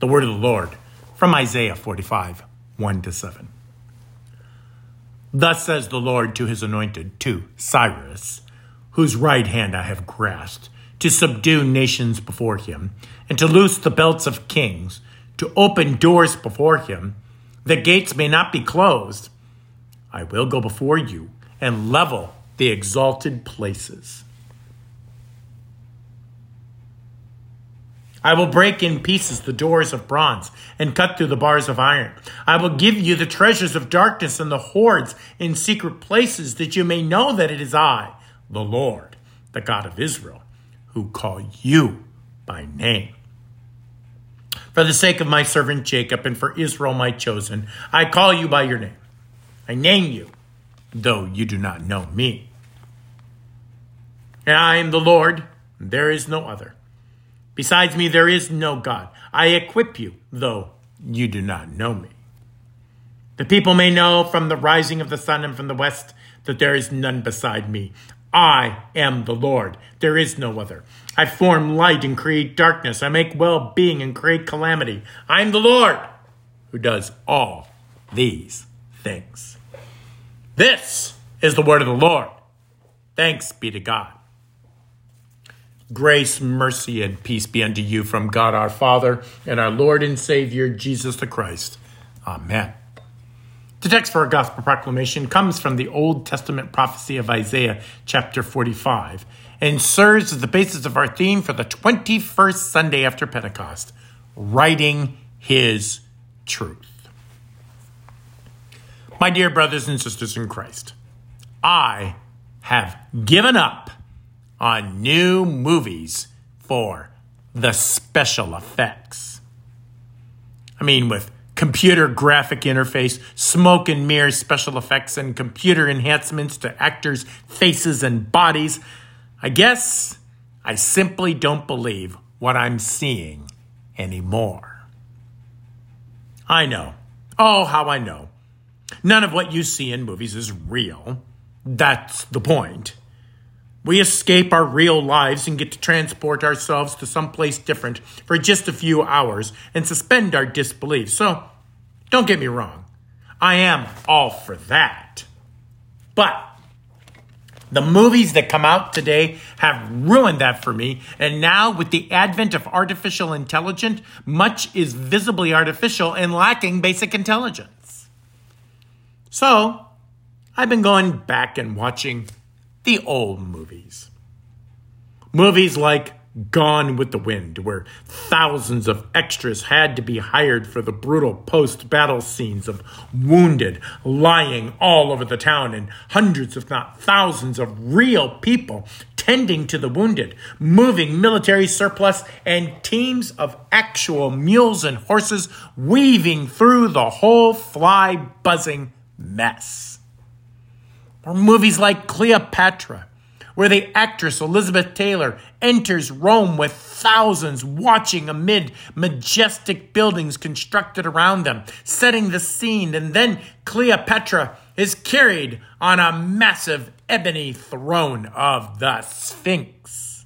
The word of the Lord from Isaiah 45, 1 to 7. Thus says the Lord to his anointed, to Cyrus, whose right hand I have grasped, to subdue nations before him, and to loose the belts of kings, to open doors before him, that gates may not be closed. I will go before you and level the exalted places. I will break in pieces the doors of bronze and cut through the bars of iron. I will give you the treasures of darkness and the hoards in secret places, that you may know that it is I, the Lord, the God of Israel, who call you by name. For the sake of my servant Jacob and for Israel, my chosen, I call you by your name. I name you, though you do not know me. And I am the Lord, there is no other. Besides me, there is no God. I equip you, though you do not know me. The people may know from the rising of the sun and from the west that there is none beside me. I am the Lord. There is no other. I form light and create darkness. I make well being and create calamity. I am the Lord who does all these things. This is the word of the Lord. Thanks be to God. Grace, mercy, and peace be unto you from God our Father and our Lord and Savior Jesus the Christ. Amen. The text for our gospel proclamation comes from the Old Testament prophecy of Isaiah, chapter 45, and serves as the basis of our theme for the 21st Sunday after Pentecost writing his truth. My dear brothers and sisters in Christ, I have given up on new movies for the special effects. I mean, with computer graphic interface, smoke and mirror special effects, and computer enhancements to actors' faces and bodies, I guess I simply don't believe what I'm seeing anymore. I know. Oh, how I know. None of what you see in movies is real. That's the point. We escape our real lives and get to transport ourselves to someplace different for just a few hours and suspend our disbelief. So, don't get me wrong. I am all for that. But the movies that come out today have ruined that for me. And now, with the advent of artificial intelligence, much is visibly artificial and lacking basic intelligence. So, I've been going back and watching the old movies. Movies like Gone with the Wind, where thousands of extras had to be hired for the brutal post battle scenes of wounded lying all over the town and hundreds, if not thousands, of real people tending to the wounded, moving military surplus, and teams of actual mules and horses weaving through the whole fly buzzing mess. Or movies like Cleopatra, where the actress Elizabeth Taylor enters Rome with thousands watching amid majestic buildings constructed around them, setting the scene, and then Cleopatra is carried on a massive ebony throne of the Sphinx.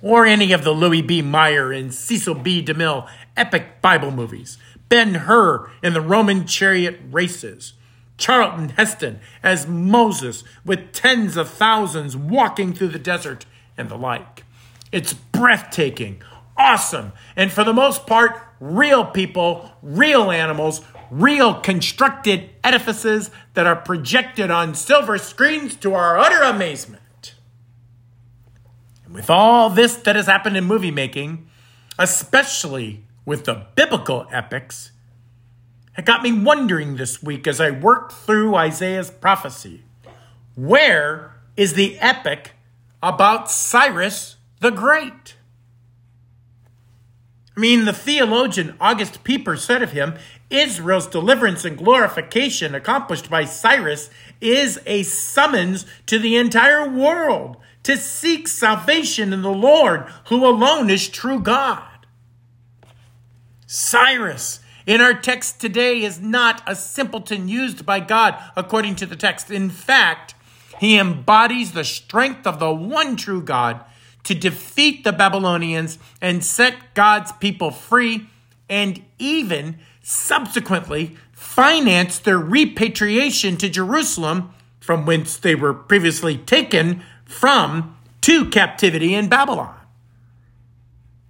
Or any of the Louis B. Mayer and Cecil B. DeMille epic Bible movies, Ben Hur in the Roman chariot races, Charlton Heston as Moses with tens of thousands walking through the desert and the like. It's breathtaking, awesome, and for the most part, real people, real animals, real constructed edifices that are projected on silver screens to our utter amazement. And with all this that has happened in movie making, especially with the biblical epics, it got me wondering this week as I worked through Isaiah's prophecy. Where is the epic about Cyrus the Great? I mean, the theologian August Pieper said of him Israel's deliverance and glorification accomplished by Cyrus is a summons to the entire world to seek salvation in the Lord, who alone is true God. Cyrus in our text today is not a simpleton used by God according to the text. In fact, he embodies the strength of the one true God to defeat the Babylonians and set God's people free, and even subsequently finance their repatriation to Jerusalem, from whence they were previously taken from to captivity in Babylon.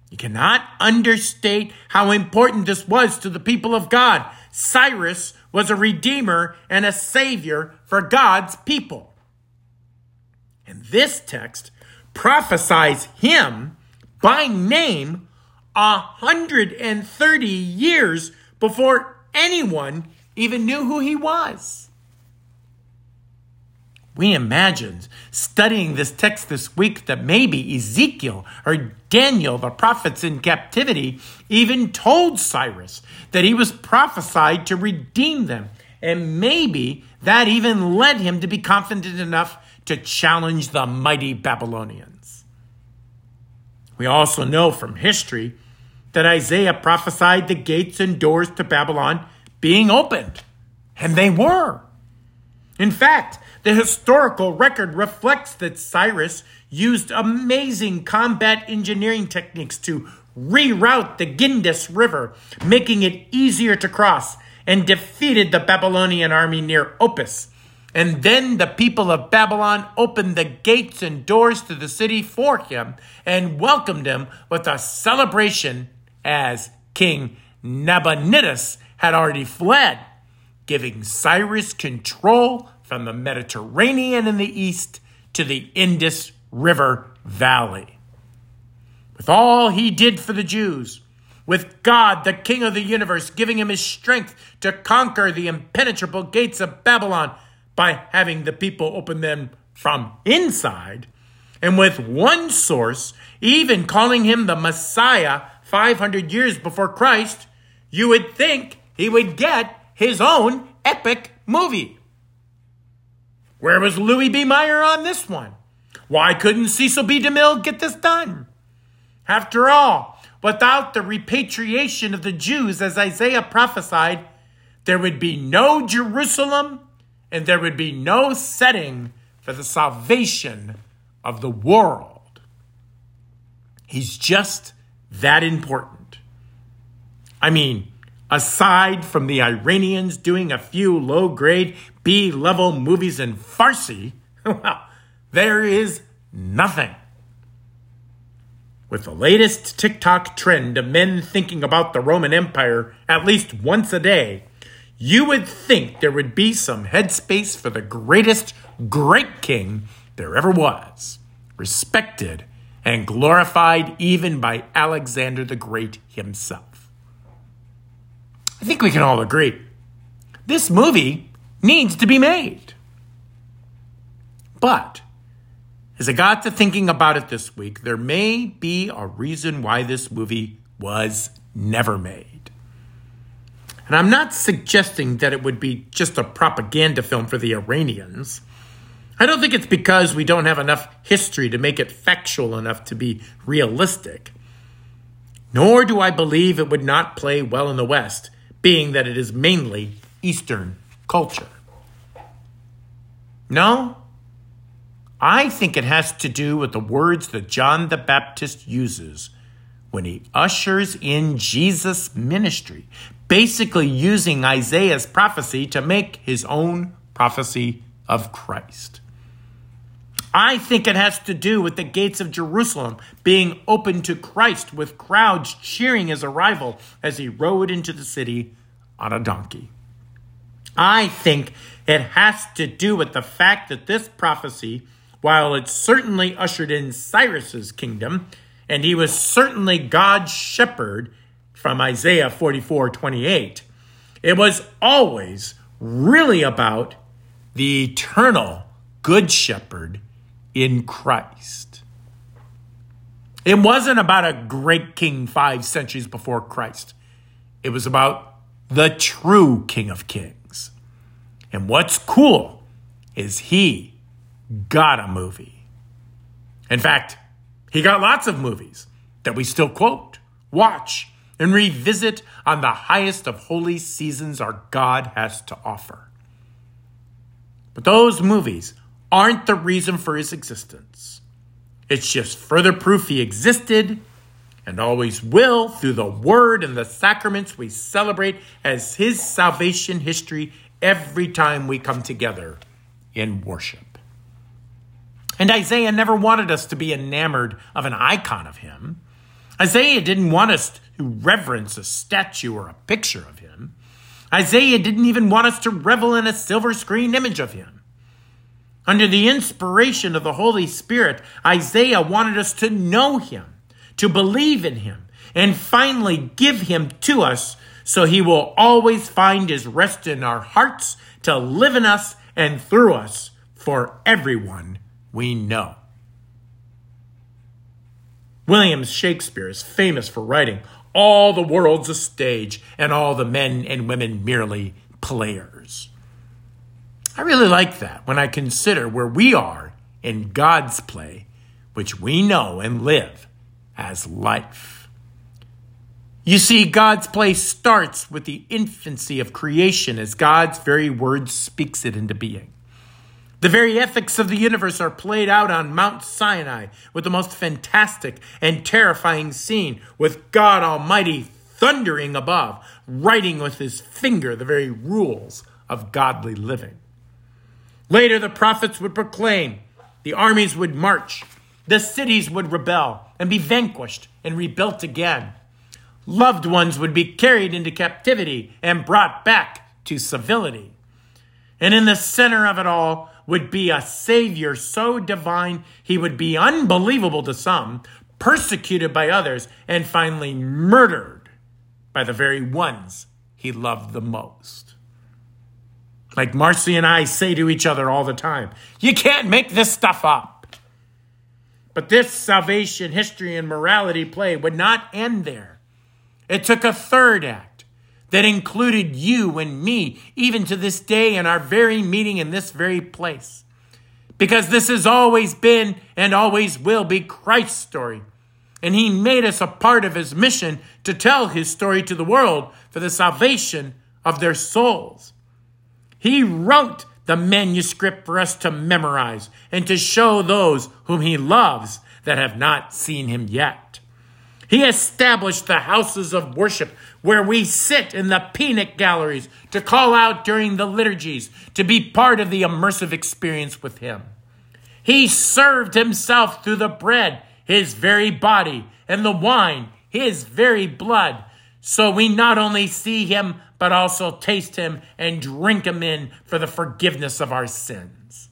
You cannot understate how important this was to the people of God. Cyrus was a redeemer and a savior for God's people. And this text prophesies him by name 130 years before anyone even knew who he was. We imagined studying this text this week that maybe Ezekiel or Daniel, the prophets in captivity, even told Cyrus that he was prophesied to redeem them. And maybe that even led him to be confident enough to challenge the mighty Babylonians. We also know from history that Isaiah prophesied the gates and doors to Babylon being opened, and they were. In fact, the historical record reflects that Cyrus used amazing combat engineering techniques to reroute the Gindus River, making it easier to cross, and defeated the Babylonian army near Opis. And then the people of Babylon opened the gates and doors to the city for him and welcomed him with a celebration as King Nabonidus had already fled, giving Cyrus control from the Mediterranean in the east to the Indus River Valley. With all he did for the Jews, with God, the King of the universe, giving him his strength to conquer the impenetrable gates of Babylon by having the people open them from inside, and with one source, even calling him the Messiah 500 years before Christ, you would think he would get his own epic movie. Where was Louis B. Mayer on this one? Why couldn't Cecil B. DeMille get this done? After all, without the repatriation of the Jews, as Isaiah prophesied, there would be no Jerusalem and there would be no setting for the salvation of the world. He's just that important. I mean, aside from the Iranians doing a few low grade B level movies in Farsi, well, there is nothing. With the latest TikTok trend of men thinking about the Roman Empire at least once a day, you would think there would be some headspace for the greatest great king there ever was, respected and glorified even by Alexander the Great himself. I think we can all agree this movie needs to be made. But as I got to thinking about it this week, there may be a reason why this movie was never made. And I'm not suggesting that it would be just a propaganda film for the Iranians. I don't think it's because we don't have enough history to make it factual enough to be realistic. Nor do I believe it would not play well in the West, being that it is mainly Eastern culture. No, I think it has to do with the words that John the Baptist uses when he ushers in Jesus' ministry, basically using Isaiah's prophecy to make his own prophecy of Christ. I think it has to do with the gates of Jerusalem being open to Christ with crowds cheering his arrival as he rode into the city on a donkey. I think it has to do with the fact that this prophecy, while it certainly ushered in Cyrus's kingdom, and he was certainly God's shepherd from Isaiah 44 28, it was always really about the eternal good shepherd in Christ. It wasn't about a great king five centuries before Christ. It was about the true King of Kings. And what's cool is he got a movie. In fact, he got lots of movies that we still quote, watch, and revisit on the highest of holy seasons our God has to offer. But those movies aren't the reason for his existence. It's just further proof he existed and always will through the word and the sacraments we celebrate as his salvation history every time we come together in worship. And Isaiah never wanted us to be enamored of an icon of him. Isaiah didn't want us to reverence a statue or a picture of him. Isaiah didn't even want us to revel in a silver screen image of him. Under the inspiration of the Holy Spirit, Isaiah wanted us to know him, to believe in him, and finally give him to us so he will always find his rest in our hearts to live in us and through us for everyone we know. William Shakespeare is famous for writing, All the world's a stage, and all the men and women merely players. I really like that when I consider where we are in God's play, which we know and live as life. You see, God's play starts with the infancy of creation as God's very word speaks it into being. The very ethics of the universe are played out on Mount Sinai with the most fantastic and terrifying scene with God Almighty thundering above, writing with his finger the very rules of godly living. Later, the prophets would proclaim, the armies would march, the cities would rebel and be vanquished and rebuilt again. Loved ones would be carried into captivity and brought back to civility. And in the center of it all would be a Savior so divine he would be unbelievable to some, persecuted by others, and finally murdered by the very ones he loved the most. Like Marcy and I say to each other all the time, you can't make this stuff up. But this salvation, history, and morality play would not end there. It took a third act that included you and me, even to this day, in our very meeting in this very place. Because this has always been and always will be Christ's story. And he made us a part of his mission to tell his story to the world for the salvation of their souls. He wrote the manuscript for us to memorize and to show those whom he loves that have not seen him yet. He established the houses of worship where we sit in the peanut galleries to call out during the liturgies, to be part of the immersive experience with Him. He served Himself through the bread, His very body, and the wine, His very blood. So we not only see Him, but also taste Him and drink Him in for the forgiveness of our sins.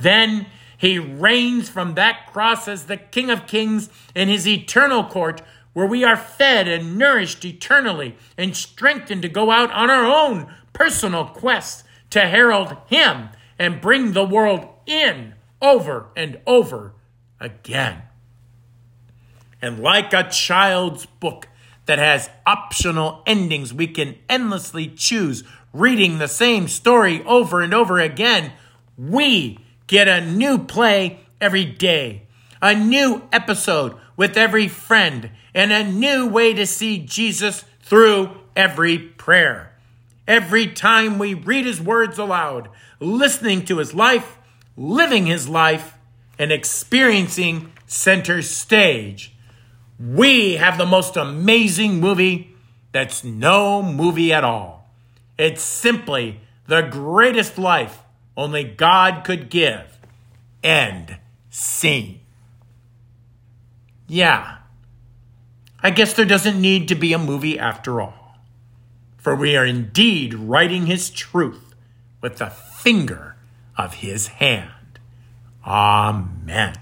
Then he reigns from that cross as the King of Kings in his eternal court, where we are fed and nourished eternally and strengthened to go out on our own personal quest to herald him and bring the world in over and over again. And like a child's book that has optional endings, we can endlessly choose reading the same story over and over again. We Get a new play every day, a new episode with every friend, and a new way to see Jesus through every prayer. Every time we read his words aloud, listening to his life, living his life, and experiencing center stage, we have the most amazing movie that's no movie at all. It's simply the greatest life only God could give. End scene. Yeah, I guess there doesn't need to be a movie after all, for we are indeed writing his truth with the finger of his hand. Amen.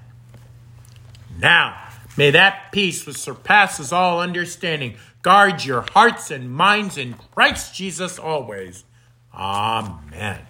Now, may that peace which surpasses all understanding guard your hearts and minds in Christ Jesus always. Amen.